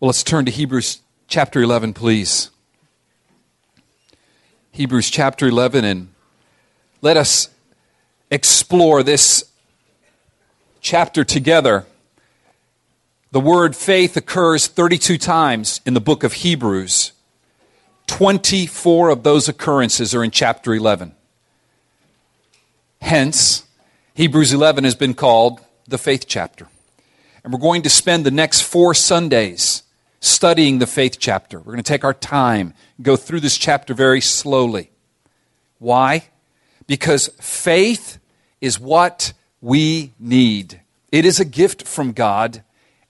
Well, let's turn to Hebrews chapter 11, please. Hebrews chapter 11, and let us explore this chapter together. The word faith occurs 32 times in the book of Hebrews. 24 of those occurrences are in chapter 11. Hence, Hebrews 11 has been called the faith chapter. And we're going to spend the next four Sundays studying the faith chapter. We're going to take our time, and go through this chapter very slowly. Why? Because faith is what we need. It is a gift from God,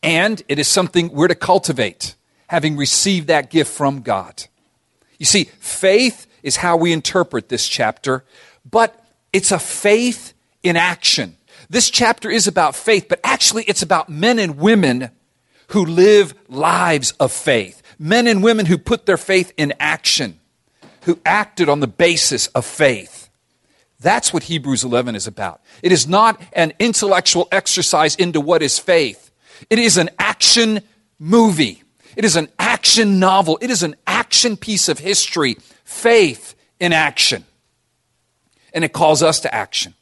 and it is something we're to cultivate, having received that gift from God. You see, faith is how we interpret this chapter, but it's a faith in action. This chapter is about faith, but actually it's about men and women who live lives of faith. Men and women who put their faith in action, who acted on the basis of faith. That's what Hebrews 11 is about. It is not an intellectual exercise into what is faith. It is an action movie. It is an action novel. It is an action piece of history. Faith in action. And it calls us to action.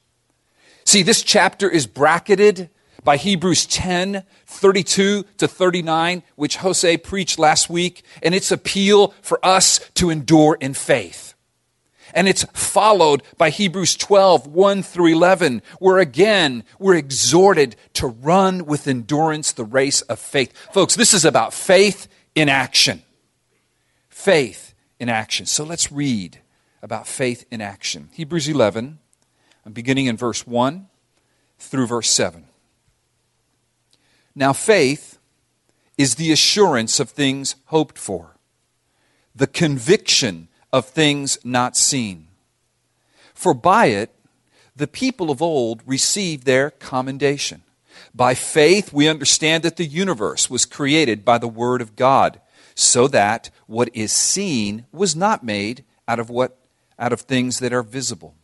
See, this chapter is bracketed by Hebrews 10, 32 to 39, which Jose preached last week, and its appeal for us to endure in faith. And it's followed by Hebrews 12, 1 through 11, where again we're exhorted to run with endurance the race of faith. Folks, this is about faith in action. Faith in action. So let's read about faith in action. Hebrews 11, I'm beginning in verse 1 through verse 7. Now, faith is the assurance of things hoped for, the conviction of things not seen. For by it, the people of old received their commendation. By faith, we understand that the universe was created by the Word of God, so that what is seen was not made out of what out of things that are visible.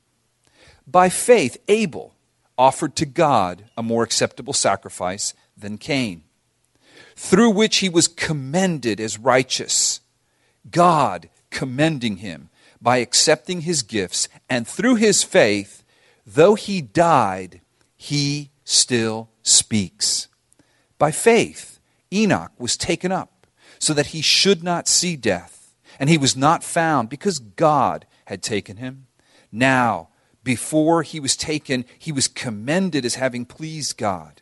By faith, Abel offered to God a more acceptable sacrifice than Cain, through which he was commended as righteous, God commending him by accepting his gifts, and through his faith, though he died, he still speaks. By faith, Enoch was taken up so that he should not see death, and he was not found because God had taken him. Now, before he was taken, he was commended as having pleased God.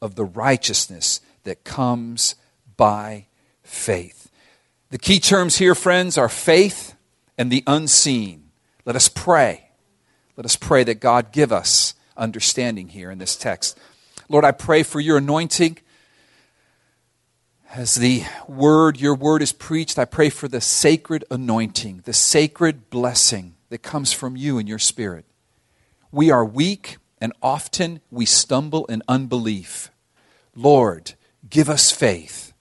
of the righteousness that comes by faith. The key terms here, friends, are faith and the unseen. Let us pray. Let us pray that God give us understanding here in this text. Lord, I pray for your anointing as the word, your word is preached, I pray for the sacred anointing, the sacred blessing that comes from you and your spirit. We are weak and often we stumble in unbelief. Lord, give us faith.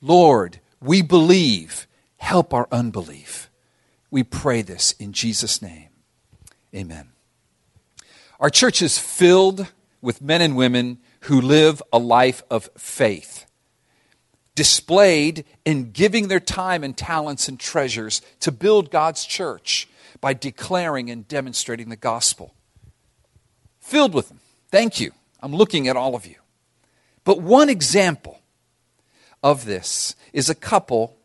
Lord, we believe. Help our unbelief. We pray this in Jesus' name. Amen. Our church is filled with men and women who live a life of faith displayed in giving their time and talents and treasures to build God's church by declaring and demonstrating the gospel. Filled with them. Thank you. I'm looking at all of you. But one example of this is a couple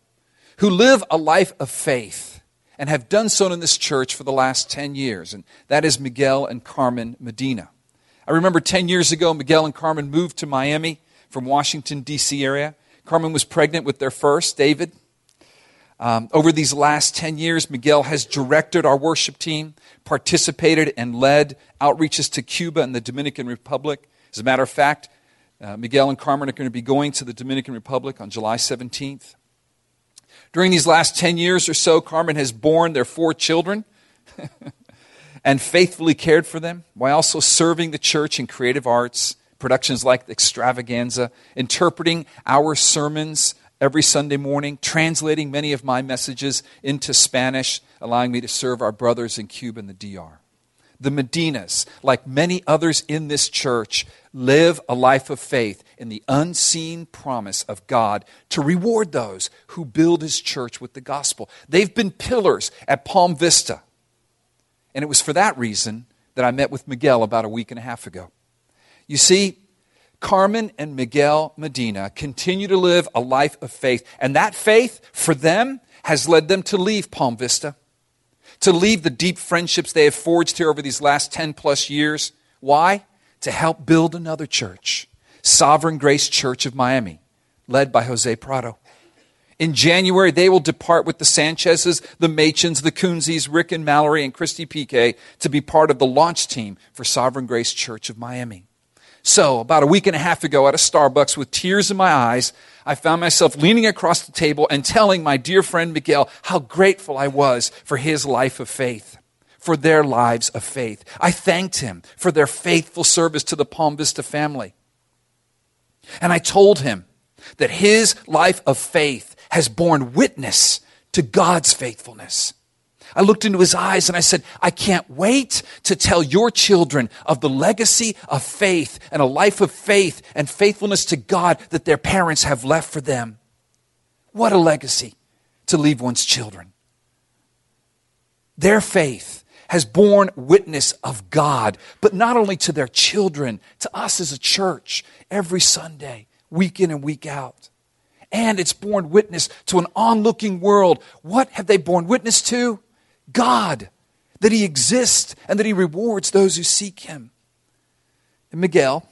who live a life of faith and have done so in this church for the last 10 years, and that is Miguel and Carmen Medina. I remember 10 years ago, Miguel and Carmen moved to Miami from Washington, D.C. area. Carmen was pregnant with their first, David. Um, over these last 10 years, Miguel has directed our worship team, participated and led outreaches to Cuba and the Dominican Republic. As a matter of fact, uh, Miguel and Carmen are going to be going to the Dominican Republic on July 17th. During these last 10 years or so, Carmen has borne their four children and faithfully cared for them while also serving the church in creative arts, productions like Extravaganza, interpreting our sermons every Sunday morning, translating many of my messages into Spanish, allowing me to serve our brothers in Cuba and the DR. The Medinas, like many others in this church, live a life of faith in the unseen promise of God to reward those who build his church with the gospel. They've been pillars at Palm Vista. And it was for that reason that I met with Miguel about a week and a half ago. You see, Carmen and Miguel Medina continue to live a life of faith, and that faith for them has led them to leave Palm Vista, to leave the deep friendships they have forged here over these last 10 plus years. Why? To help build another church Sovereign Grace Church of Miami, led by Jose Prado. In January, they will depart with the Sanchez's, the Machins, the Kunzis, Rick and Mallory, and Christy Piquet to be part of the launch team for Sovereign Grace Church of Miami. So, about a week and a half ago at a Starbucks with tears in my eyes, I found myself leaning across the table and telling my dear friend Miguel how grateful I was for his life of faith, for their lives of faith. I thanked him for their faithful service to the Palm Vista family. And I told him that his life of faith has borne witness to God's faithfulness. I looked into his eyes and I said, I can't wait to tell your children of the legacy of faith and a life of faith and faithfulness to God that their parents have left for them. What a legacy to leave one's children. Their faith has borne witness of God, but not only to their children, to us as a church every Sunday, week in and week out. And it's borne witness to an onlooking world. What have they borne witness to? God, that He exists and that He rewards those who seek Him. And Miguel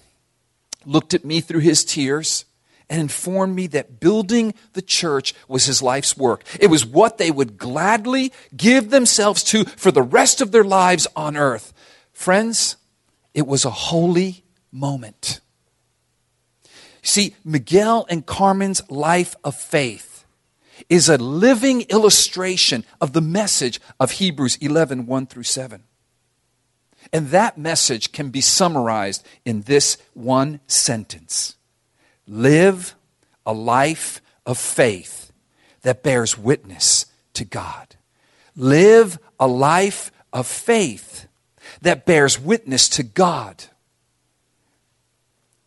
looked at me through his tears and informed me that building the church was his life's work. It was what they would gladly give themselves to for the rest of their lives on earth. Friends, it was a holy moment. See, Miguel and Carmen's life of faith is a living illustration of the message of Hebrews 11 1 through 7. And that message can be summarized in this one sentence Live a life of faith that bears witness to God. Live a life of faith that bears witness to God.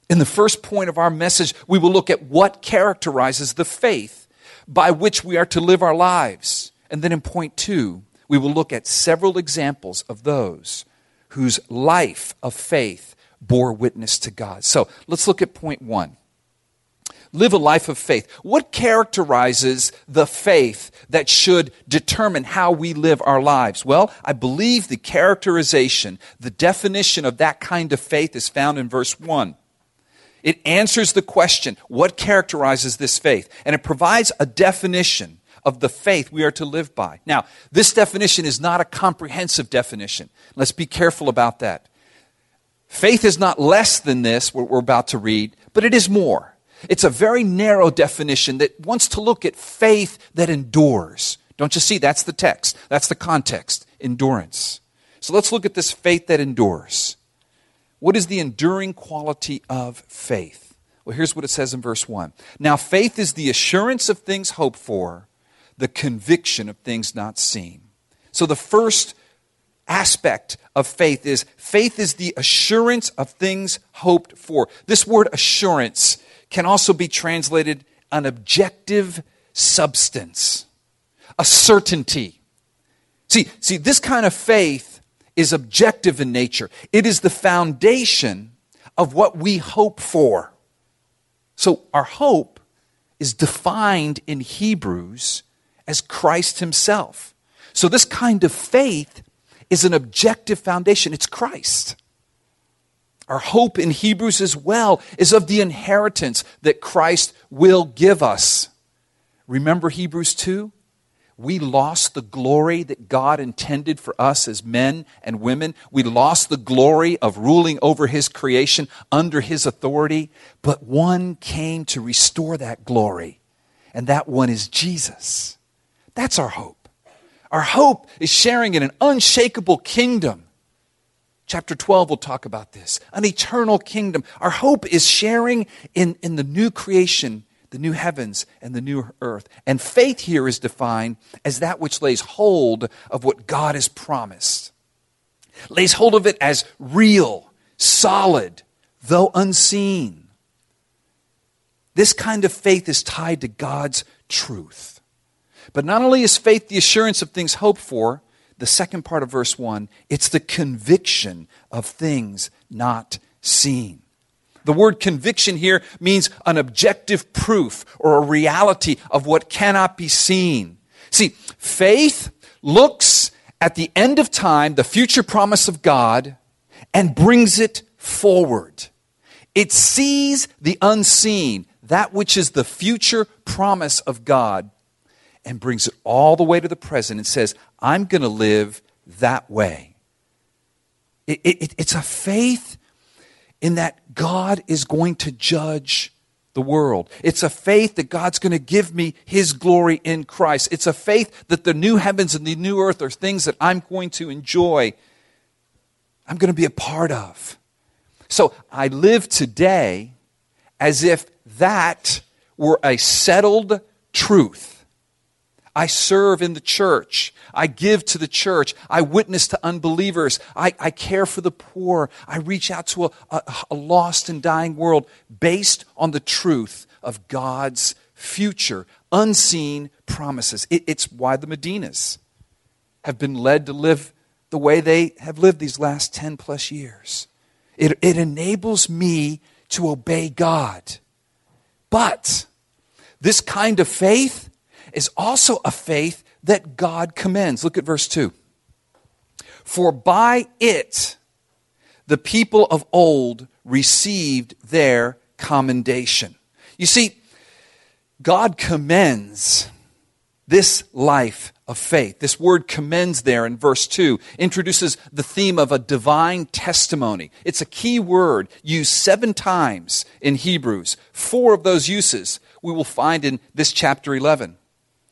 In the first point of our message, we will look at what characterizes the faith by which we are to live our lives. And then in point two, we will look at several examples of those whose life of faith bore witness to God. So let's look at point one live a life of faith. What characterizes the faith that should determine how we live our lives? Well, I believe the characterization, the definition of that kind of faith is found in verse 1. It answers the question, what characterizes this faith? And it provides a definition of the faith we are to live by. Now, this definition is not a comprehensive definition. Let's be careful about that. Faith is not less than this, what we're about to read, but it is more. It's a very narrow definition that wants to look at faith that endures. Don't you see? That's the text. That's the context. Endurance. So let's look at this faith that endures. What is the enduring quality of faith? Well, here's what it says in verse 1. Now, faith is the assurance of things hoped for, the conviction of things not seen. So, the first aspect of faith is faith is the assurance of things hoped for. This word assurance can also be translated an objective substance, a certainty. See, see, this kind of faith is objective in nature. It is the foundation of what we hope for. So our hope is defined in Hebrews as Christ Himself. So this kind of faith is an objective foundation. It's Christ. Our hope in Hebrews as well is of the inheritance that Christ will give us. Remember Hebrews 2? We lost the glory that God intended for us as men and women. We lost the glory of ruling over His creation under His authority, but one came to restore that glory. and that one is Jesus. That's our hope. Our hope is sharing in an unshakable kingdom. Chapter 12 will talk about this an eternal kingdom. Our hope is sharing in, in the new creation, the new heavens, and the new earth. And faith here is defined as that which lays hold of what God has promised, lays hold of it as real, solid, though unseen. This kind of faith is tied to God's truth. But not only is faith the assurance of things hoped for, the second part of verse 1, it's the conviction of things not seen. The word conviction here means an objective proof or a reality of what cannot be seen. See, faith looks at the end of time, the future promise of God, and brings it forward. It sees the unseen, that which is the future promise of God, and brings it all the way to the present and says, I'm going to live that way. It, it, it's a faith in that God is going to judge the world. It's a faith that God's going to give me His glory in Christ. It's a faith that the new heavens and the new earth are things that I'm going to enjoy, I'm going to be a part of. So I live today as if that were a settled truth. I serve in the church. I give to the church. I witness to unbelievers. I, I care for the poor. I reach out to a, a, a lost and dying world based on the truth of God's future, unseen promises. It, it's why the Medinas have been led to live the way they have lived these last 10 plus years. It, it enables me to obey God. But this kind of faith is also a faith that God commends. Look at verse 2. For by it the people of old received their commendation. You see, God commends this life of faith. This word commends there in verse 2 introduces the theme of a divine testimony. It's a key word used seven times in Hebrews. Four of those uses we will find in this chapter 11.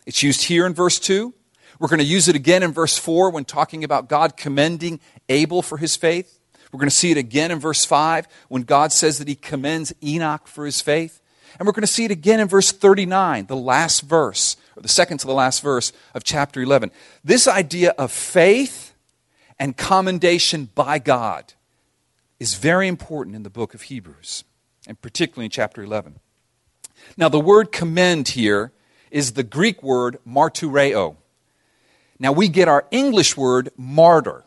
It's used here in verse 2. We're going to use it again in verse 4 when talking about God commending Abel for his faith. We're going to see it again in verse 5 when God says that he commends Enoch for his faith. And we're going to see it again in verse 39, the last verse, or the second to the last verse of chapter 11. This idea of faith and commendation by God is very important in the book of Hebrews, and particularly in chapter 11. Now, the word commend here is the Greek word martureo. Now, we get our English word martyr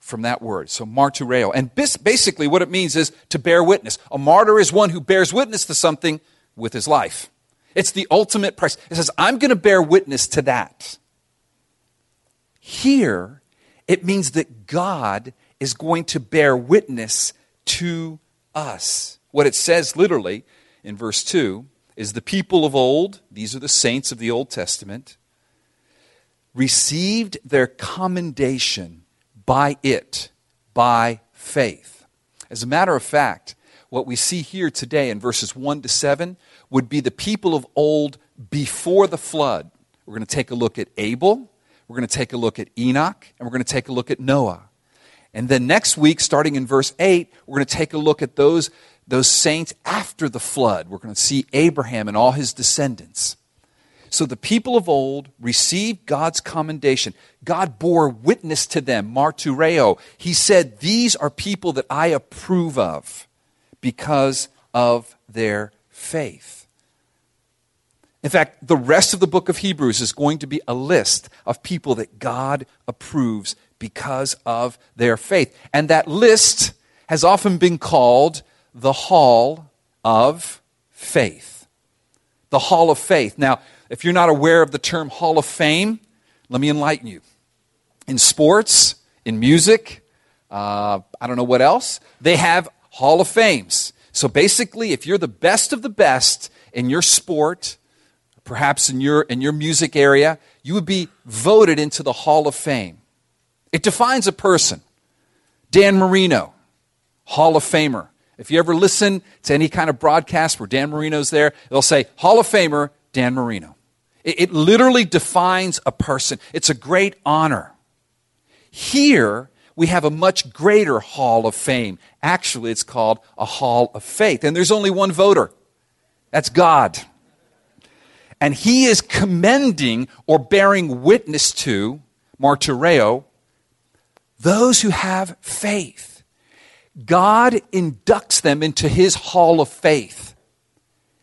from that word. So, martureo. And basically, what it means is to bear witness. A martyr is one who bears witness to something with his life. It's the ultimate price. It says, I'm going to bear witness to that. Here, it means that God is going to bear witness to us. What it says literally in verse 2 is the people of old, these are the saints of the Old Testament, received their commendation by it, by faith. As a matter of fact, what we see here today in verses 1 to 7 would be the people of old before the flood. We're going to take a look at Abel, we're going to take a look at Enoch, and we're going to take a look at Noah. And then next week, starting in verse 8, we're going to take a look at those, those saints after the flood. We're going to see Abraham and all his descendants. So the people of old received God's commendation. God bore witness to them, martureo. He said, These are people that I approve of because of their faith. In fact, the rest of the book of Hebrews is going to be a list of people that God approves because of their faith. And that list has often been called the Hall of Faith. The Hall of Faith. Now, if you're not aware of the term Hall of Fame, let me enlighten you. In sports, in music, uh, I don't know what else, they have Hall of Fames. So basically, if you're the best of the best in your sport, perhaps in your, in your music area, you would be voted into the Hall of Fame. It defines a person. Dan Marino, Hall of Famer. If you ever listen to any kind of broadcast where Dan Marino's there, they'll say, Hall of Famer, Dan Marino. It, it literally defines a person. It's a great honor. Here, we have a much greater hall of fame. Actually, it's called a hall of faith. And there's only one voter that's God. And he is commending or bearing witness to, martyreo, those who have faith. God inducts them into his hall of faith.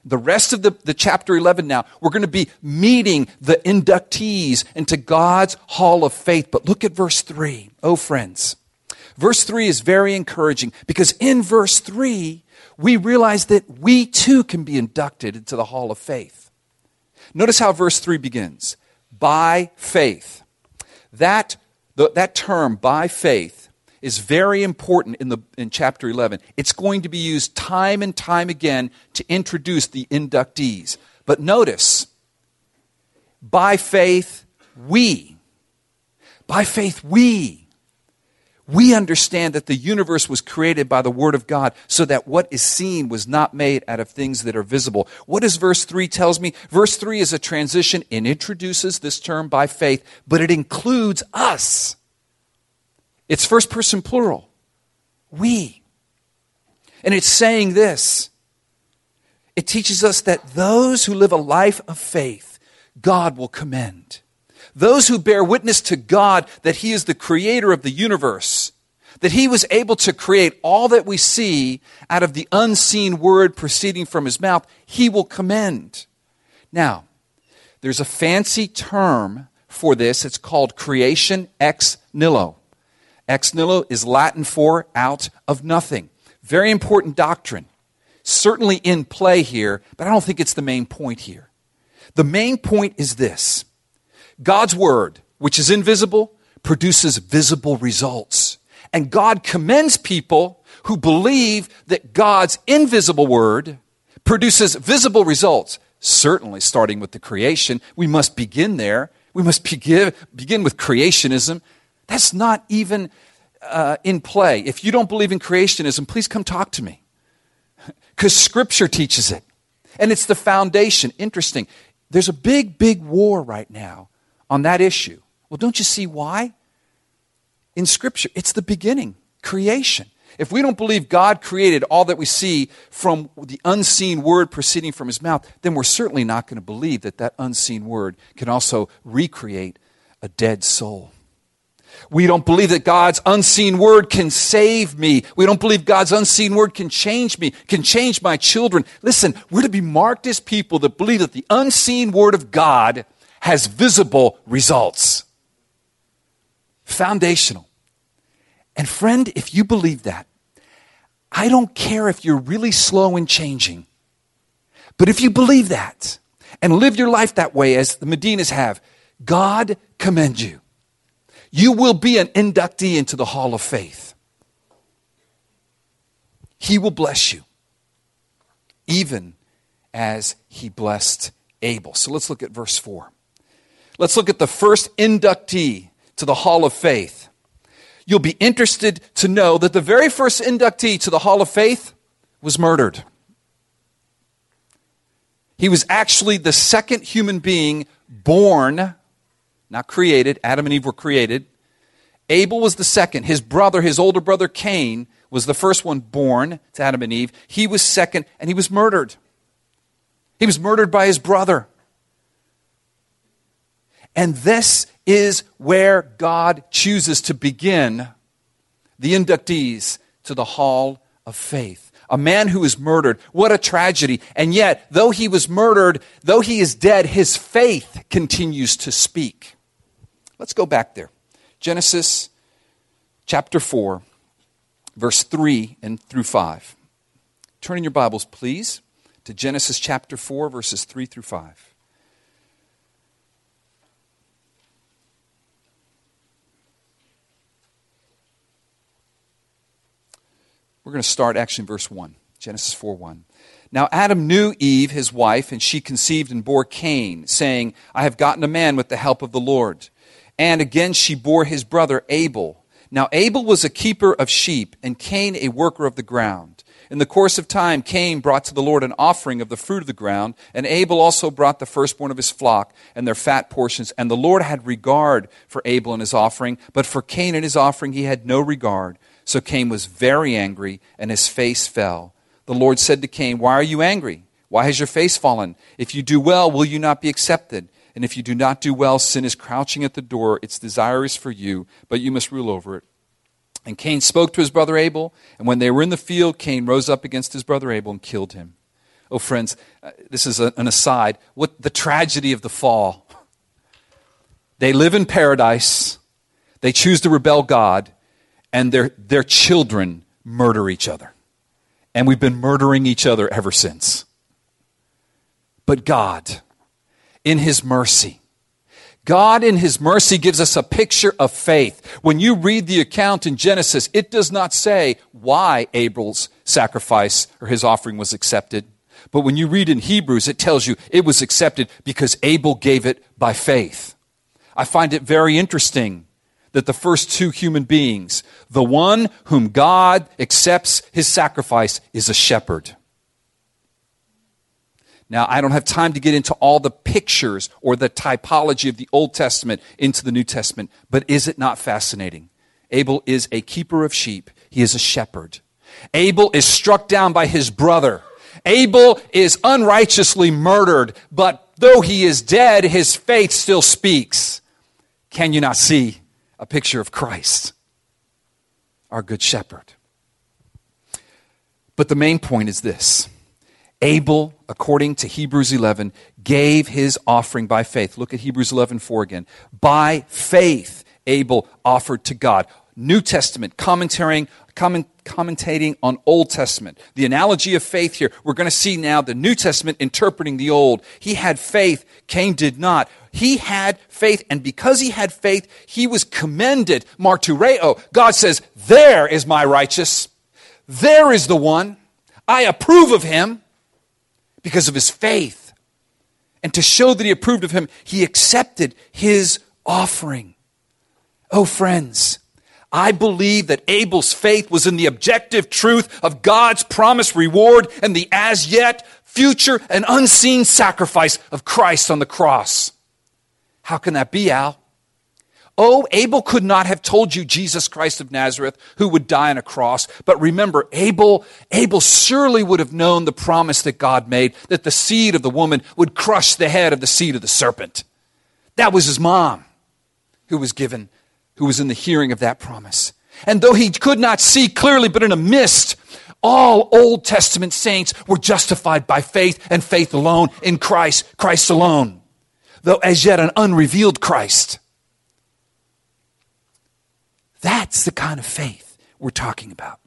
The rest of the, the chapter 11 now, we're going to be meeting the inductees into God's hall of faith. But look at verse 3. Oh, friends. Verse 3 is very encouraging because in verse 3, we realize that we too can be inducted into the hall of faith. Notice how verse 3 begins by faith. That, the, that term, by faith, is very important in, the, in chapter 11. It's going to be used time and time again to introduce the inductees. But notice, by faith, we. By faith, we we understand that the universe was created by the Word of God so that what is seen was not made out of things that are visible. What does verse 3 tells me? Verse 3 is a transition and introduces this term by faith, but it includes us. It's first person plural. We. And it's saying this. It teaches us that those who live a life of faith, God will commend. Those who bear witness to God that He is the creator of the universe, that He was able to create all that we see out of the unseen word proceeding from His mouth, He will commend. Now, there's a fancy term for this. It's called creation ex nihilo. Ex nihilo is Latin for out of nothing. Very important doctrine. Certainly in play here, but I don't think it's the main point here. The main point is this God's word, which is invisible, produces visible results. And God commends people who believe that God's invisible word produces visible results. Certainly, starting with the creation, we must begin there. We must begin, begin with creationism. That's not even uh, in play. If you don't believe in creationism, please come talk to me. Because Scripture teaches it. And it's the foundation. Interesting. There's a big, big war right now on that issue. Well, don't you see why? In Scripture, it's the beginning, creation. If we don't believe God created all that we see from the unseen word proceeding from his mouth, then we're certainly not going to believe that that unseen word can also recreate a dead soul. We don't believe that God's unseen word can save me. We don't believe God's unseen word can change me, can change my children. Listen, we're to be marked as people that believe that the unseen word of God has visible results. Foundational. And friend, if you believe that, I don't care if you're really slow in changing. But if you believe that and live your life that way as the Medinas have, God commend you. You will be an inductee into the hall of faith. He will bless you, even as he blessed Abel. So let's look at verse 4. Let's look at the first inductee to the Hall of Faith. You'll be interested to know that the very first inductee to the Hall of Faith was murdered. He was actually the second human being born, not created. Adam and Eve were created. Abel was the second. His brother, his older brother Cain, was the first one born to Adam and Eve. He was second, and he was murdered. He was murdered by his brother. And this is where God chooses to begin the inductees to the hall of faith. A man who is murdered. What a tragedy. And yet, though he was murdered, though he is dead, his faith continues to speak. Let's go back there. Genesis chapter 4, verse 3 and through 5. Turn in your Bibles, please, to Genesis chapter 4, verses 3 through 5. We're going to start actually in verse 1, Genesis 4 1. Now Adam knew Eve, his wife, and she conceived and bore Cain, saying, I have gotten a man with the help of the Lord. And again she bore his brother Abel. Now Abel was a keeper of sheep, and Cain a worker of the ground. In the course of time, Cain brought to the Lord an offering of the fruit of the ground, and Abel also brought the firstborn of his flock and their fat portions. And the Lord had regard for Abel and his offering, but for Cain and his offering he had no regard. So Cain was very angry, and his face fell. The Lord said to Cain, Why are you angry? Why has your face fallen? If you do well, will you not be accepted? And if you do not do well, sin is crouching at the door. Its desire is for you, but you must rule over it. And Cain spoke to his brother Abel, and when they were in the field, Cain rose up against his brother Abel and killed him. Oh, friends, uh, this is an aside. What the tragedy of the fall. They live in paradise, they choose to rebel God, and their, their children murder each other. And we've been murdering each other ever since. But God, in His mercy, God, in His mercy, gives us a picture of faith. When you read the account in Genesis, it does not say why Abel's sacrifice or his offering was accepted. But when you read in Hebrews, it tells you it was accepted because Abel gave it by faith. I find it very interesting that the first two human beings, the one whom God accepts his sacrifice, is a shepherd. Now, I don't have time to get into all the pictures or the typology of the Old Testament into the New Testament, but is it not fascinating? Abel is a keeper of sheep, he is a shepherd. Abel is struck down by his brother. Abel is unrighteously murdered, but though he is dead, his faith still speaks. Can you not see a picture of Christ, our good shepherd? But the main point is this Abel, according to Hebrews 11, gave his offering by faith. Look at Hebrews 11 4 again. By faith, Abel offered to God. New Testament, commentating, comment, commentating on Old Testament. The analogy of faith here, we're going to see now the New Testament interpreting the Old. He had faith, Cain did not. He had faith, and because he had faith, he was commended. Martureo. God says, There is my righteous. There is the one. I approve of him because of his faith. And to show that he approved of him, he accepted his offering. Oh, friends, I believe that Abel's faith was in the objective truth of God's promised reward and the as yet, future, and unseen sacrifice of Christ on the cross. How can that be, Al? Oh, Abel could not have told you Jesus Christ of Nazareth who would die on a cross. But remember, Abel, Abel surely would have known the promise that God made that the seed of the woman would crush the head of the seed of the serpent. That was his mom who was given, who was in the hearing of that promise. And though he could not see clearly, but in a mist, all Old Testament saints were justified by faith and faith alone in Christ, Christ alone. Though as yet an unrevealed Christ. That's the kind of faith we're talking about.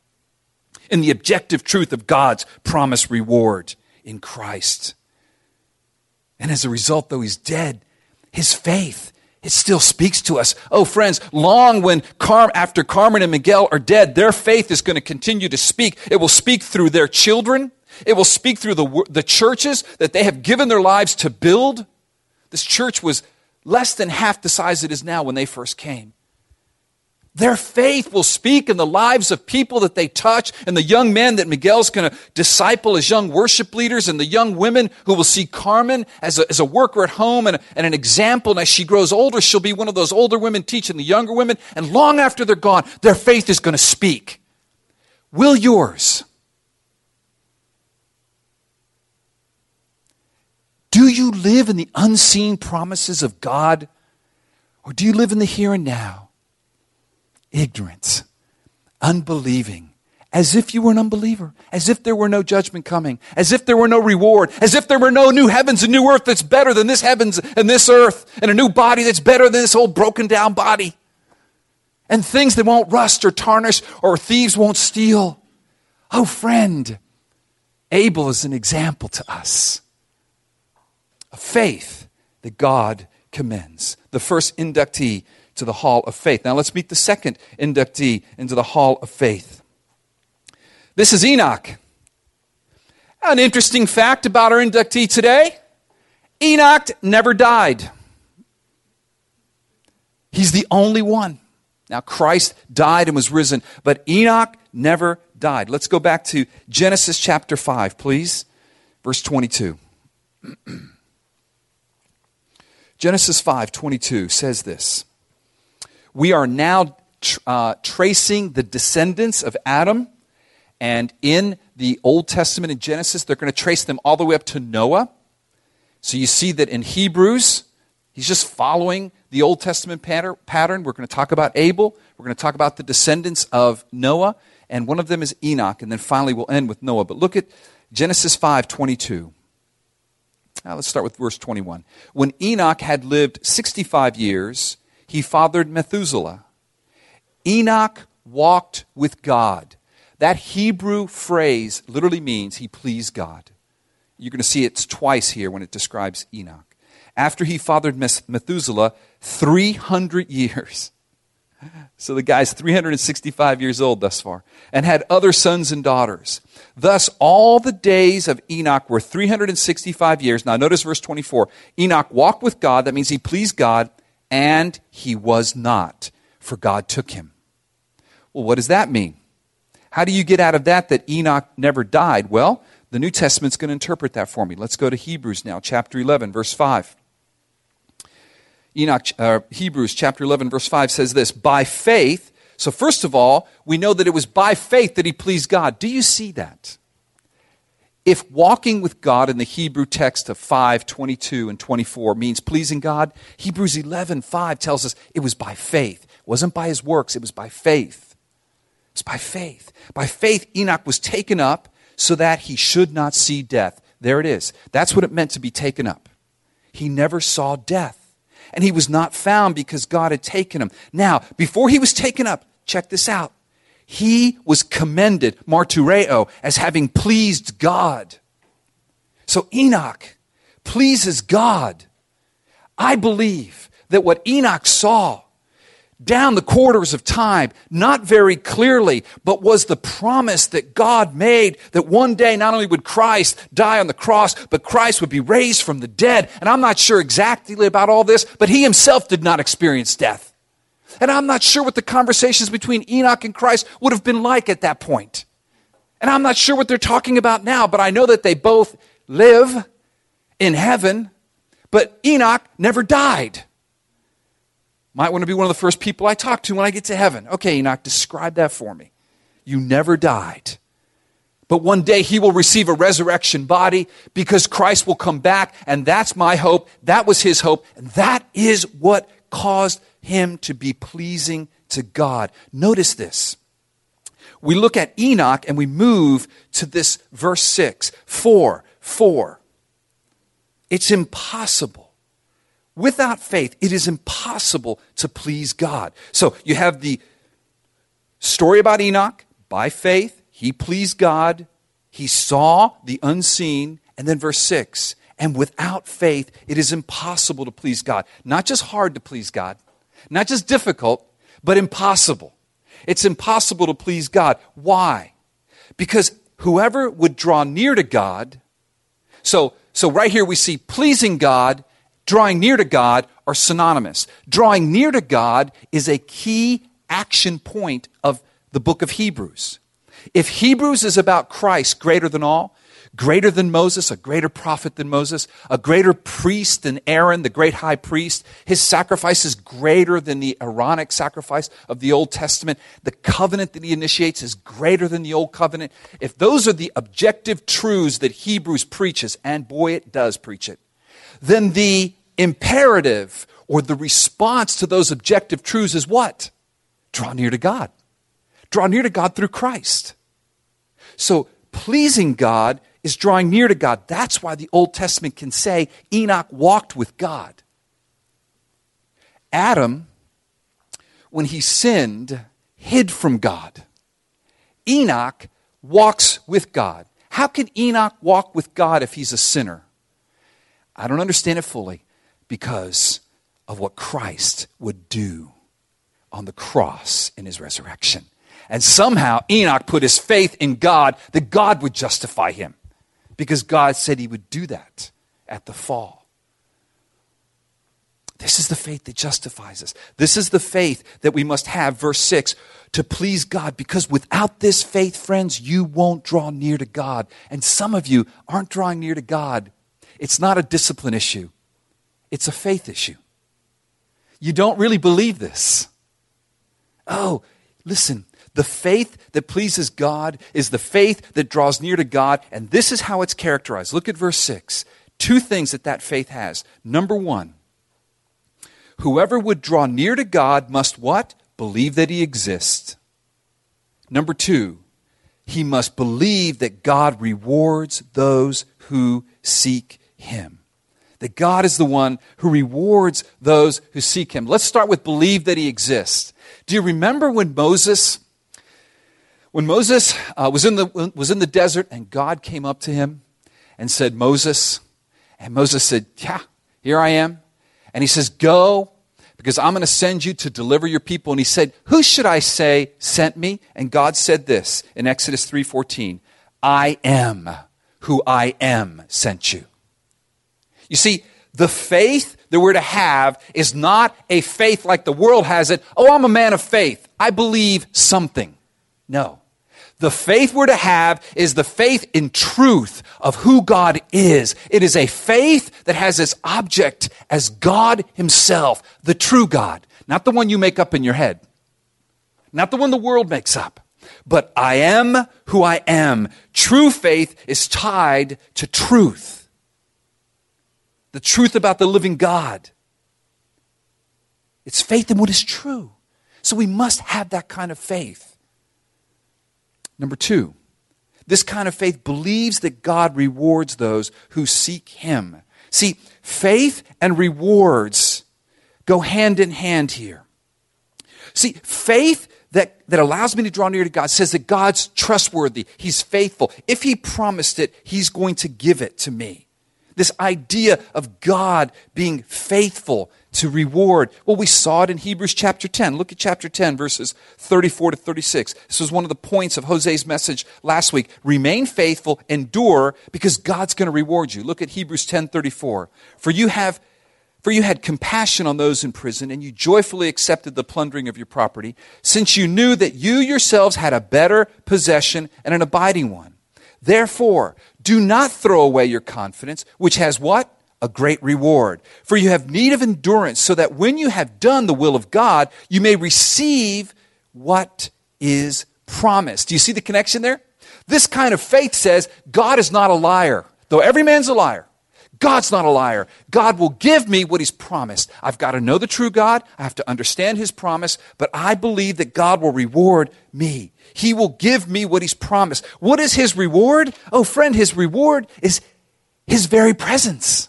In the objective truth of God's promised reward in Christ. And as a result, though he's dead, his faith, it still speaks to us. Oh, friends, long when Car- after Carmen and Miguel are dead, their faith is going to continue to speak. It will speak through their children. It will speak through the, the churches that they have given their lives to build. This church was less than half the size it is now when they first came. Their faith will speak in the lives of people that they touch, and the young men that Miguel's going to disciple as young worship leaders, and the young women who will see Carmen as a, as a worker at home and, and an example. And as she grows older, she'll be one of those older women teaching the younger women. And long after they're gone, their faith is going to speak. Will yours? Do you live in the unseen promises of God, or do you live in the here and now? Ignorance, unbelieving, as if you were an unbeliever, as if there were no judgment coming, as if there were no reward, as if there were no new heavens and new earth that's better than this heavens and this earth, and a new body that's better than this old broken down body, and things that won't rust or tarnish or thieves won't steal. Oh, friend, Abel is an example to us of faith that God commends. The first inductee to the hall of faith. Now let's meet the second inductee into the hall of faith. This is Enoch. An interesting fact about our inductee today Enoch never died. He's the only one. Now, Christ died and was risen, but Enoch never died. Let's go back to Genesis chapter 5, please. Verse 22. Genesis 5 22 says this We are now uh, tracing the descendants of Adam, and in the Old Testament in Genesis, they're going to trace them all the way up to Noah. So you see that in Hebrews, he's just following the Old Testament pattern. We're going to talk about Abel, we're going to talk about the descendants of Noah, and one of them is Enoch, and then finally we'll end with Noah. But look at Genesis 5 22. Now let's start with verse 21. When Enoch had lived 65 years, he fathered Methuselah. Enoch walked with God. That Hebrew phrase literally means he pleased God. You're going to see it twice here when it describes Enoch. After he fathered Methuselah 300 years. So the guy's 365 years old thus far, and had other sons and daughters. Thus, all the days of Enoch were 365 years. Now, notice verse 24. Enoch walked with God, that means he pleased God, and he was not, for God took him. Well, what does that mean? How do you get out of that that Enoch never died? Well, the New Testament's going to interpret that for me. Let's go to Hebrews now, chapter 11, verse 5. Enoch, uh, Hebrews chapter 11, verse 5 says this By faith, so first of all, we know that it was by faith that he pleased God. Do you see that? If walking with God in the Hebrew text of 5, 22, and 24 means pleasing God, Hebrews 11, 5 tells us it was by faith. It wasn't by his works, it was by faith. It's by faith. By faith, Enoch was taken up so that he should not see death. There it is. That's what it meant to be taken up. He never saw death and he was not found because God had taken him. Now, before he was taken up, check this out. He was commended, martureo, as having pleased God. So Enoch pleases God. I believe that what Enoch saw down the corridors of time, not very clearly, but was the promise that God made that one day not only would Christ die on the cross, but Christ would be raised from the dead. And I'm not sure exactly about all this, but he himself did not experience death. And I'm not sure what the conversations between Enoch and Christ would have been like at that point. And I'm not sure what they're talking about now, but I know that they both live in heaven, but Enoch never died. Might want to be one of the first people I talk to when I get to heaven. Okay, Enoch, describe that for me. You never died. But one day he will receive a resurrection body because Christ will come back, and that's my hope. That was his hope, and that is what caused him to be pleasing to God. Notice this. We look at Enoch and we move to this verse 6 4 4. It's impossible Without faith, it is impossible to please God. So you have the story about Enoch. By faith, he pleased God. He saw the unseen. And then verse 6 and without faith, it is impossible to please God. Not just hard to please God, not just difficult, but impossible. It's impossible to please God. Why? Because whoever would draw near to God, so, so right here we see pleasing God drawing near to God are synonymous. Drawing near to God is a key action point of the book of Hebrews. If Hebrews is about Christ greater than all, greater than Moses, a greater prophet than Moses, a greater priest than Aaron, the great high priest. His sacrifice is greater than the Aaronic sacrifice of the Old Testament. The covenant that he initiates is greater than the Old Covenant. If those are the objective truths that Hebrews preaches, and boy, it does preach it, then the imperative or the response to those objective truths is what? Draw near to God. Draw near to God through Christ. So, pleasing God is drawing near to God. That's why the Old Testament can say Enoch walked with God. Adam, when he sinned, hid from God. Enoch walks with God. How can Enoch walk with God if he's a sinner? I don't understand it fully because of what Christ would do on the cross in his resurrection. And somehow Enoch put his faith in God that God would justify him because God said he would do that at the fall. This is the faith that justifies us. This is the faith that we must have, verse 6, to please God, because without this faith, friends, you won't draw near to God. And some of you aren't drawing near to God. It's not a discipline issue, it's a faith issue. You don't really believe this. Oh, listen, the faith that pleases God is the faith that draws near to God, and this is how it's characterized. Look at verse 6. Two things that that faith has. Number one, whoever would draw near to God must what? Believe that he exists. Number two, he must believe that God rewards those who seek him. That God is the one who rewards those who seek him. Let's start with believe that he exists. Do you remember when Moses when Moses uh, was, in the, was in the desert and God came up to him and said, Moses, and Moses said, Yeah, here I am. And he says, Go, because I'm going to send you to deliver your people. And he said, Who should I say sent me? And God said this in Exodus 3:14, I am who I am sent you. You see, the faith that we're to have is not a faith like the world has it. Oh, I'm a man of faith. I believe something. No. The faith we're to have is the faith in truth of who God is. It is a faith that has its object as God Himself, the true God, not the one you make up in your head, not the one the world makes up, but I am who I am. True faith is tied to truth, the truth about the living God. It's faith in what is true. So we must have that kind of faith. Number two, this kind of faith believes that God rewards those who seek Him. See, faith and rewards go hand in hand here. See, faith that, that allows me to draw near to God says that God's trustworthy, He's faithful. If He promised it, He's going to give it to me. This idea of God being faithful to reward. Well, we saw it in Hebrews chapter 10. Look at chapter 10, verses 34 to 36. This was one of the points of Jose's message last week. Remain faithful, endure, because God's going to reward you. Look at Hebrews 10 34. For you have for you had compassion on those in prison, and you joyfully accepted the plundering of your property, since you knew that you yourselves had a better possession and an abiding one. Therefore, do not throw away your confidence, which has what? a great reward. For you have need of endurance, so that when you have done the will of God, you may receive what is promised. Do you see the connection there? This kind of faith says God is not a liar, though every man's a liar. God's not a liar. God will give me what He's promised. I've got to know the true God. I have to understand His promise, but I believe that God will reward me. He will give me what He's promised. What is His reward? Oh, friend, His reward is His very presence.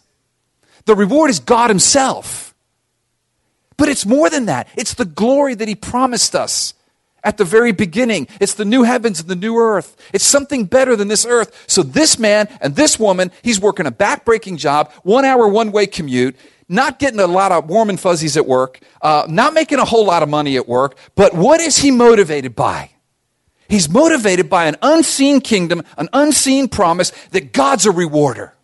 The reward is God Himself. But it's more than that. It's the glory that He promised us at the very beginning. It's the new heavens and the new earth. It's something better than this earth. So this man and this woman, he's working a backbreaking job, one hour, one way commute, not getting a lot of warm and fuzzies at work, uh, not making a whole lot of money at work. But what is he motivated by? He's motivated by an unseen kingdom, an unseen promise that God's a rewarder.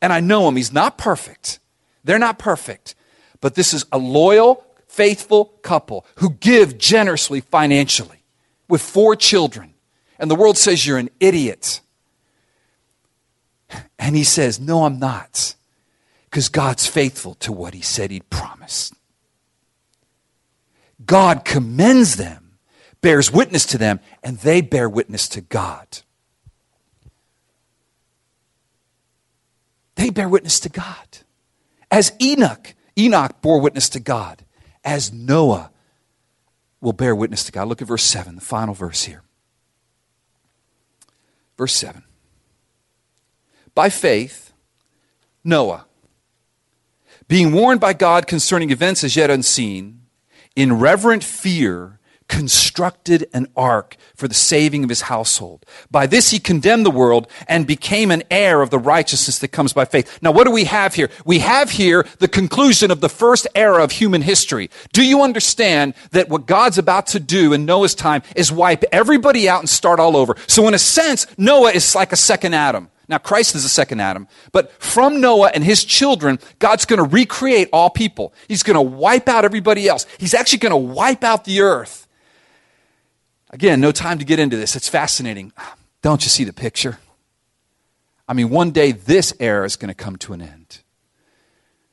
And I know him. He's not perfect. They're not perfect. But this is a loyal, faithful couple who give generously financially with four children. And the world says you're an idiot. And he says, No, I'm not. Because God's faithful to what he said he'd promised. God commends them, bears witness to them, and they bear witness to God. They bear witness to God. As Enoch, Enoch bore witness to God, as Noah will bear witness to God. Look at verse 7, the final verse here. Verse 7. By faith, Noah, being warned by God concerning events as yet unseen, in reverent fear, constructed an ark for the saving of his household. By this he condemned the world and became an heir of the righteousness that comes by faith. Now, what do we have here? We have here the conclusion of the first era of human history. Do you understand that what God's about to do in Noah's time is wipe everybody out and start all over? So, in a sense, Noah is like a second Adam. Now, Christ is the second Adam, but from Noah and his children, God's going to recreate all people. He's going to wipe out everybody else. He's actually going to wipe out the earth. Again, no time to get into this. It's fascinating. Don't you see the picture? I mean, one day this era is going to come to an end.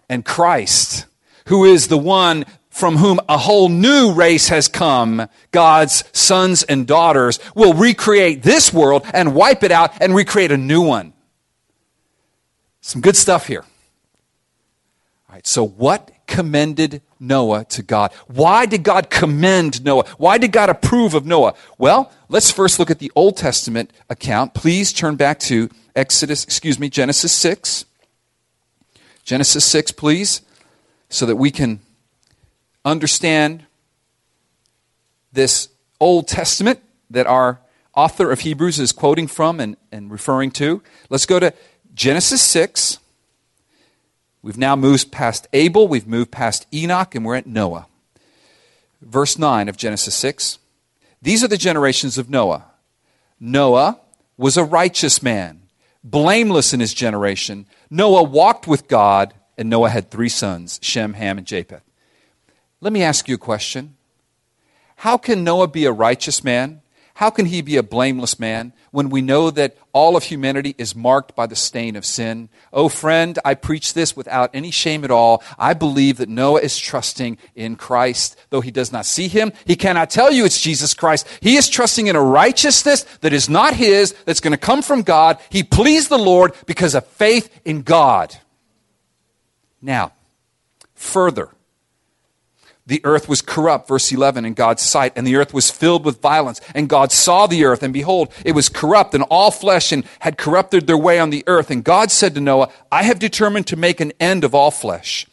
And Christ, who is the one from whom a whole new race has come, God's sons and daughters, will recreate this world and wipe it out and recreate a new one. Some good stuff here. All right, so what commended Noah to God? Why did God commend Noah? Why did God approve of Noah? Well, let's first look at the Old Testament account. Please turn back to Exodus, excuse me, Genesis 6. Genesis 6, please, so that we can understand this Old Testament that our author of Hebrews is quoting from and, and referring to. Let's go to Genesis 6. We've now moved past Abel, we've moved past Enoch, and we're at Noah. Verse 9 of Genesis 6. These are the generations of Noah. Noah was a righteous man, blameless in his generation. Noah walked with God, and Noah had three sons Shem, Ham, and Japheth. Let me ask you a question. How can Noah be a righteous man? How can he be a blameless man when we know that all of humanity is marked by the stain of sin? Oh, friend, I preach this without any shame at all. I believe that Noah is trusting in Christ. Though he does not see him, he cannot tell you it's Jesus Christ. He is trusting in a righteousness that is not his, that's going to come from God. He pleased the Lord because of faith in God. Now, further, the earth was corrupt, verse 11, in God's sight, and the earth was filled with violence. And God saw the earth, and behold, it was corrupt, and all flesh and had corrupted their way on the earth. And God said to Noah, I have determined to make an end of all flesh.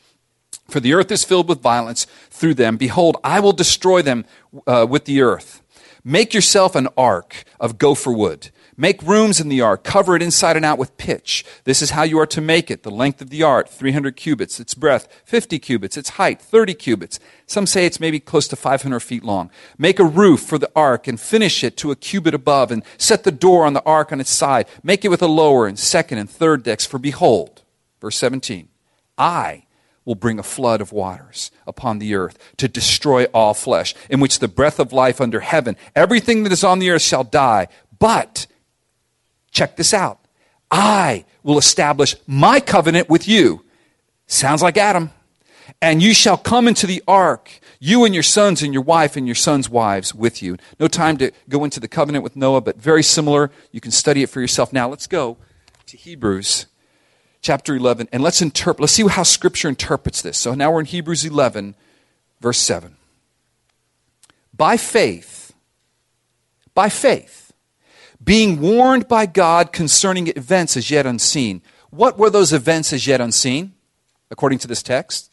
For the earth is filled with violence through them. Behold, I will destroy them uh, with the earth. Make yourself an ark of gopher wood. Make rooms in the ark, cover it inside and out with pitch. This is how you are to make it. The length of the ark, 300 cubits. Its breadth, 50 cubits. Its height, 30 cubits. Some say it's maybe close to 500 feet long. Make a roof for the ark and finish it to a cubit above and set the door on the ark on its side. Make it with a lower and second and third decks. For behold, verse 17, I will bring a flood of waters upon the earth to destroy all flesh, in which the breath of life under heaven, everything that is on the earth shall die. But Check this out. I will establish my covenant with you. Sounds like Adam. And you shall come into the ark, you and your sons and your wife and your sons' wives with you. No time to go into the covenant with Noah, but very similar. You can study it for yourself. Now let's go to Hebrews chapter 11 and let's interpret let's see how scripture interprets this. So now we're in Hebrews 11 verse 7. By faith by faith being warned by God concerning events as yet unseen. What were those events as yet unseen, according to this text?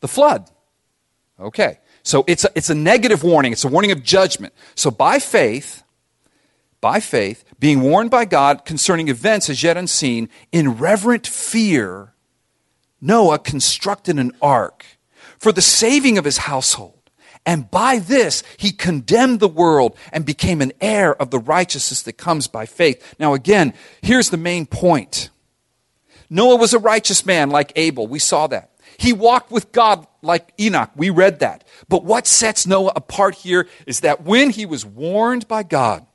The flood. Okay. So it's a, it's a negative warning, it's a warning of judgment. So by faith, by faith, being warned by God concerning events as yet unseen, in reverent fear, Noah constructed an ark for the saving of his household. And by this, he condemned the world and became an heir of the righteousness that comes by faith. Now, again, here's the main point Noah was a righteous man like Abel. We saw that. He walked with God like Enoch. We read that. But what sets Noah apart here is that when he was warned by God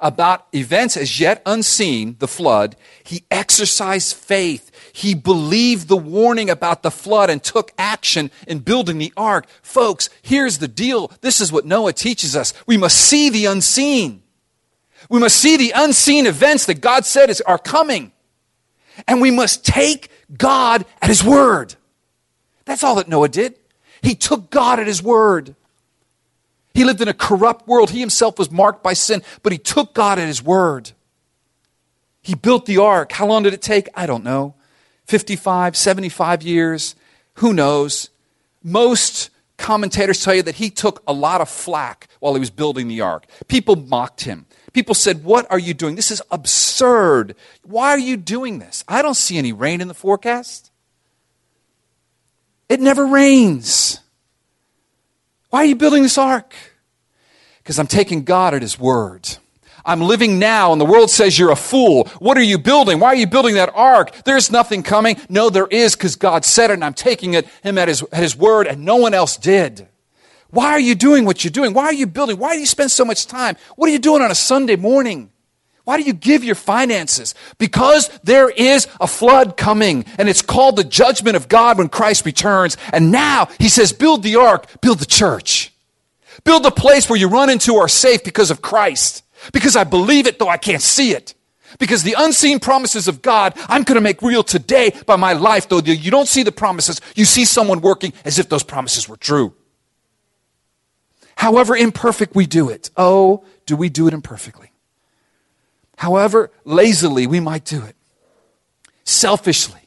about events as yet unseen, the flood, he exercised faith he believed the warning about the flood and took action in building the ark. Folks, here's the deal. This is what Noah teaches us. We must see the unseen. We must see the unseen events that God said is, are coming. And we must take God at His word. That's all that Noah did. He took God at His word. He lived in a corrupt world. He himself was marked by sin, but he took God at His word. He built the ark. How long did it take? I don't know. 55, 75 years, who knows? Most commentators tell you that he took a lot of flack while he was building the ark. People mocked him. People said, What are you doing? This is absurd. Why are you doing this? I don't see any rain in the forecast. It never rains. Why are you building this ark? Because I'm taking God at His word. I'm living now, and the world says you're a fool. What are you building? Why are you building that ark? There's nothing coming. No, there is because God said it, and I'm taking it, him at his, at his word, and no one else did. Why are you doing what you're doing? Why are you building? Why do you spend so much time? What are you doing on a Sunday morning? Why do you give your finances? Because there is a flood coming, and it's called the judgment of God when Christ returns. And now he says, build the ark, build the church. Build a place where you run into are safe because of Christ. Because I believe it, though I can't see it. Because the unseen promises of God, I'm going to make real today by my life, though you don't see the promises. You see someone working as if those promises were true. However imperfect we do it, oh, do we do it imperfectly? However lazily we might do it, selfishly,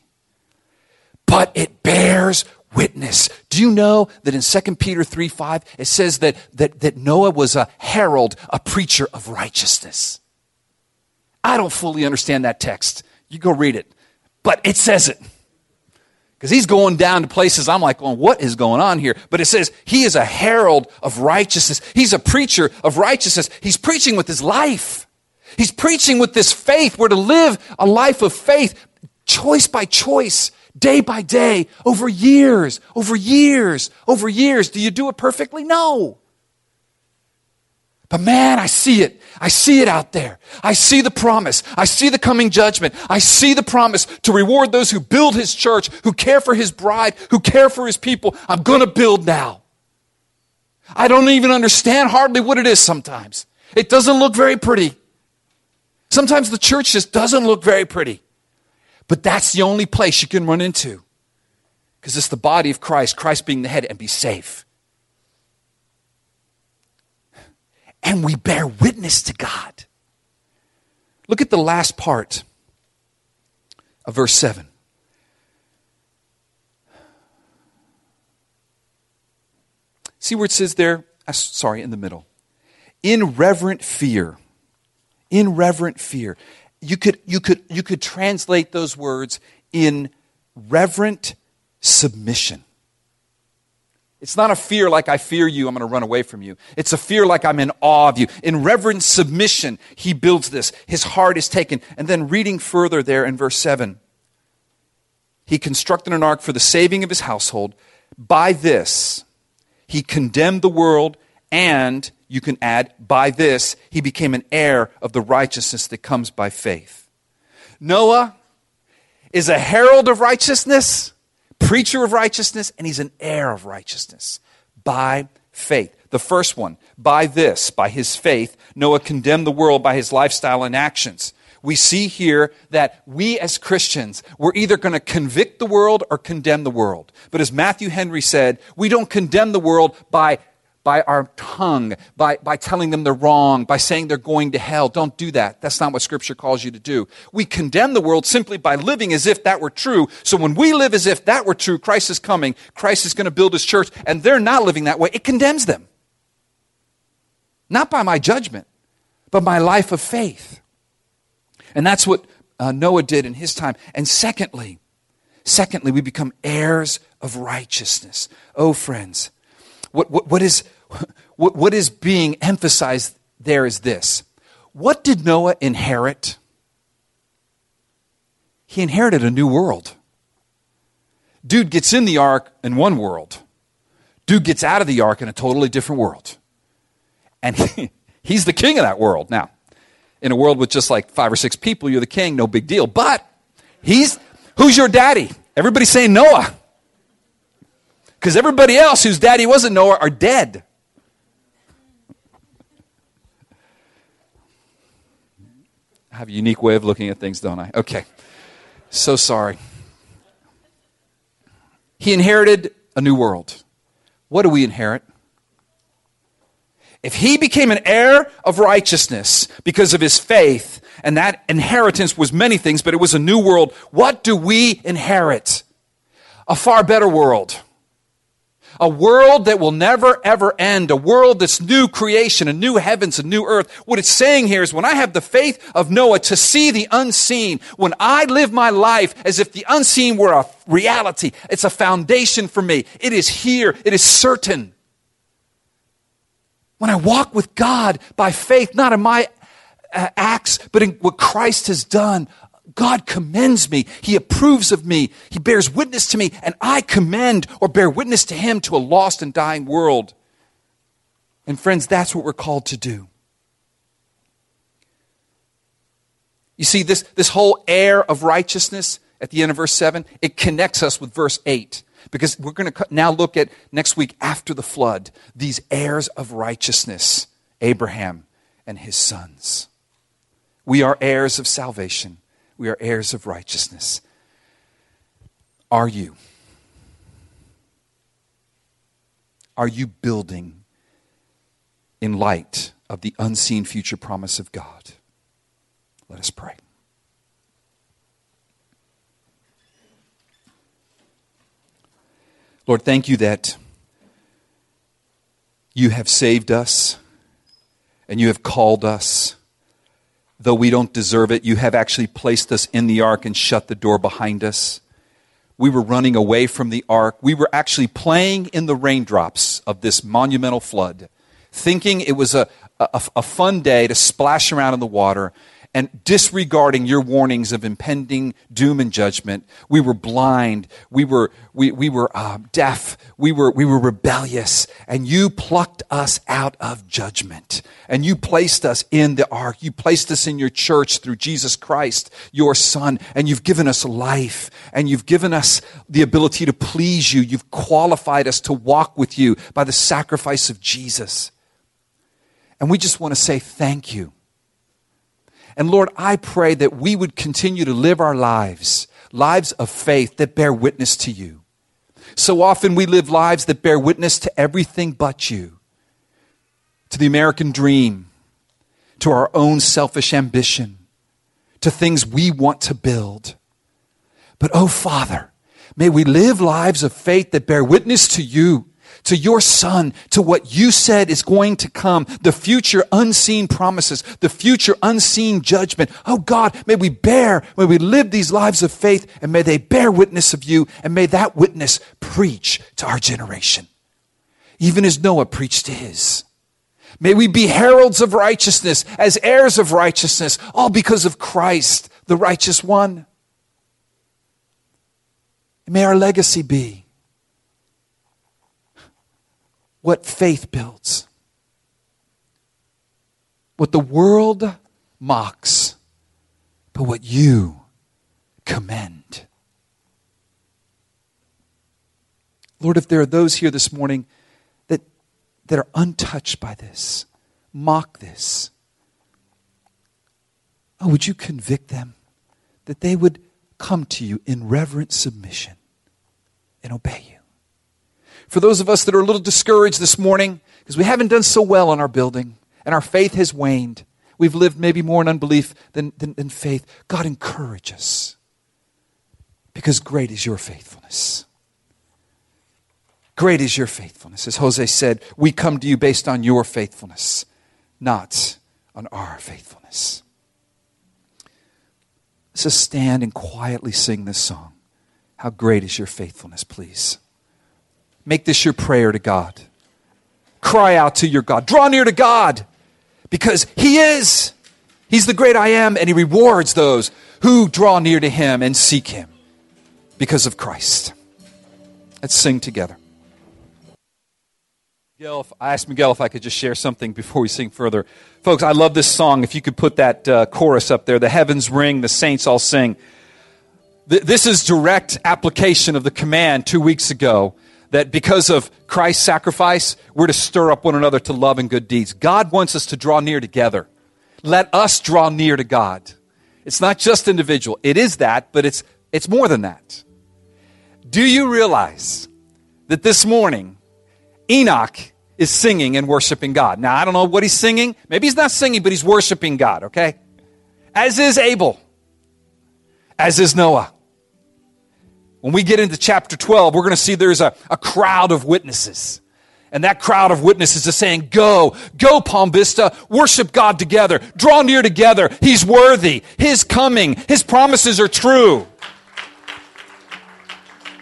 but it bears witness. Do you know that in 2 Peter 3 5, it says that, that, that Noah was a herald, a preacher of righteousness? I don't fully understand that text. You go read it. But it says it. Because he's going down to places I'm like, well, what is going on here? But it says he is a herald of righteousness. He's a preacher of righteousness. He's preaching with his life. He's preaching with this faith. We're to live a life of faith, choice by choice, day by day, over years, over years, over years. Do you do it perfectly? No. But man, I see it. I see it out there. I see the promise. I see the coming judgment. I see the promise to reward those who build his church, who care for his bride, who care for his people. I'm going to build now. I don't even understand hardly what it is sometimes. It doesn't look very pretty. Sometimes the church just doesn't look very pretty. But that's the only place you can run into. Because it's the body of Christ, Christ being the head, and be safe. and we bear witness to God. Look at the last part of verse 7. See where it says there? Uh, sorry, in the middle. In reverent fear. In reverent fear. You could, you could, you could translate those words in reverent submission. It's not a fear like I fear you, I'm going to run away from you. It's a fear like I'm in awe of you. In reverent submission, he builds this. His heart is taken. And then reading further there in verse 7, he constructed an ark for the saving of his household. By this, he condemned the world, and you can add, by this, he became an heir of the righteousness that comes by faith. Noah is a herald of righteousness preacher of righteousness, and he's an heir of righteousness by faith. The first one, by this, by his faith, Noah condemned the world by his lifestyle and actions. We see here that we as Christians, we're either going to convict the world or condemn the world. But as Matthew Henry said, we don't condemn the world by by our tongue, by, by telling them they're wrong, by saying they're going to hell. Don't do that. That's not what Scripture calls you to do. We condemn the world simply by living as if that were true. So when we live as if that were true, Christ is coming, Christ is going to build his church, and they're not living that way, it condemns them. Not by my judgment, but my life of faith. And that's what uh, Noah did in his time. And secondly, secondly, we become heirs of righteousness. Oh, friends what, what, what, is, what, what is being emphasized there is this. What did Noah inherit? He inherited a new world. Dude gets in the ark in one world. Dude gets out of the ark in a totally different world. And he, he's the king of that world. Now, in a world with just like five or six people, you're the king, no big deal. But he's, who's your daddy? Everybody's saying Noah. Because everybody else whose daddy wasn't Noah are dead. I have a unique way of looking at things, don't I? Okay. So sorry. He inherited a new world. What do we inherit? If he became an heir of righteousness because of his faith, and that inheritance was many things, but it was a new world, what do we inherit? A far better world a world that will never ever end, a world that's new creation, a new heavens, a new earth. What it's saying here is when I have the faith of Noah to see the unseen, when I live my life as if the unseen were a reality, it's a foundation for me. It is here, it is certain. When I walk with God by faith, not in my uh, acts, but in what Christ has done. God commends me. He approves of me. He bears witness to me, and I commend or bear witness to him to a lost and dying world. And friends, that's what we're called to do. You see, this, this whole heir of righteousness at the end of verse 7, it connects us with verse 8. Because we're going to now look at next week after the flood, these heirs of righteousness, Abraham and his sons. We are heirs of salvation, we are heirs of righteousness. Are you? Are you building in light of the unseen future promise of God? Let us pray. Lord, thank you that you have saved us and you have called us. Though we don't deserve it, you have actually placed us in the ark and shut the door behind us. We were running away from the ark. We were actually playing in the raindrops of this monumental flood, thinking it was a, a, a fun day to splash around in the water and disregarding your warnings of impending doom and judgment. We were blind. We were, we, we were uh, deaf. We were, we were rebellious. And you plucked us out of judgment. And you placed us in the ark. You placed us in your church through Jesus Christ, your Son. And you've given us life. And you've given us the ability to please you. You've qualified us to walk with you by the sacrifice of Jesus. And we just want to say thank you. And Lord, I pray that we would continue to live our lives, lives of faith that bear witness to you. So often we live lives that bear witness to everything but you, to the American dream, to our own selfish ambition, to things we want to build. But oh, Father, may we live lives of faith that bear witness to you to your son, to what you said is going to come, the future unseen promises, the future unseen judgment. Oh God, may we bear, may we live these lives of faith, and may they bear witness of you, and may that witness preach to our generation, even as Noah preached to his. May we be heralds of righteousness, as heirs of righteousness, all because of Christ, the righteous one. May our legacy be what faith builds. What the world mocks, but what you commend. Lord, if there are those here this morning that, that are untouched by this, mock this, oh, would you convict them that they would come to you in reverent submission and obey you? For those of us that are a little discouraged this morning, because we haven't done so well on our building and our faith has waned, we've lived maybe more in unbelief than, than, than faith. God, encourage us because great is your faithfulness. Great is your faithfulness. As Jose said, we come to you based on your faithfulness, not on our faithfulness. Just stand and quietly sing this song. How great is your faithfulness, please. Make this your prayer to God. Cry out to your God. Draw near to God because He is. He's the great I am, and He rewards those who draw near to Him and seek Him because of Christ. Let's sing together. Miguel, I asked Miguel if I could just share something before we sing further. Folks, I love this song. If you could put that uh, chorus up there, the heavens ring, the saints all sing. Th- this is direct application of the command two weeks ago that because of Christ's sacrifice, we're to stir up one another to love and good deeds. God wants us to draw near together. Let us draw near to God. It's not just individual. It is that, but it's, it's more than that. Do you realize that this morning, Enoch is singing and worshiping God? Now, I don't know what he's singing. Maybe he's not singing, but he's worshiping God, okay? As is Abel, as is Noah. When we get into chapter 12, we're going to see there's a, a crowd of witnesses. And that crowd of witnesses is saying, Go, go, Palm Vista, worship God together, draw near together. He's worthy. His coming, His promises are true.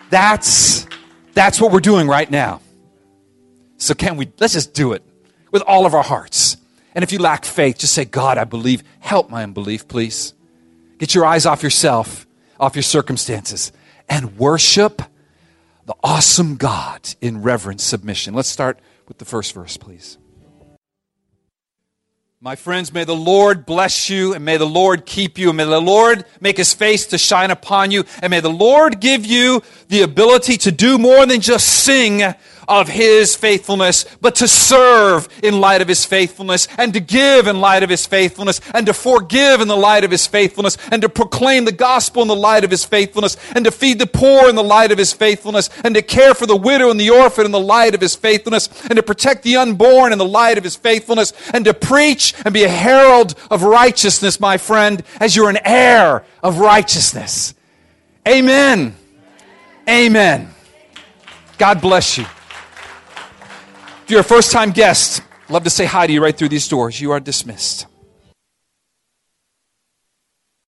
That's, that's what we're doing right now. So, can we, let's just do it with all of our hearts And if you lack faith, just say, God, I believe. Help my unbelief, please. Get your eyes off yourself, off your circumstances, and worship the awesome God in reverent submission. Let's start with the first verse, please. My friends, may the Lord bless you, and may the Lord keep you, and may the Lord make his face to shine upon you, and may the Lord give you the ability to do more than just sing of his faithfulness, but to serve in light of his faithfulness, and to give in light of his faithfulness, and to forgive in the light of his faithfulness, and to proclaim the gospel in the light of his faithfulness, and to feed the poor in the light of his faithfulness, and to care for the widow and the orphan in the light of his faithfulness, and to protect the unborn in the light of his faithfulness, and to preach and be a herald of righteousness, my friend, as you're an heir of righteousness. Amen. Amen. God bless you. If you're a first time guest, love to say hi to you right through these doors. You are dismissed.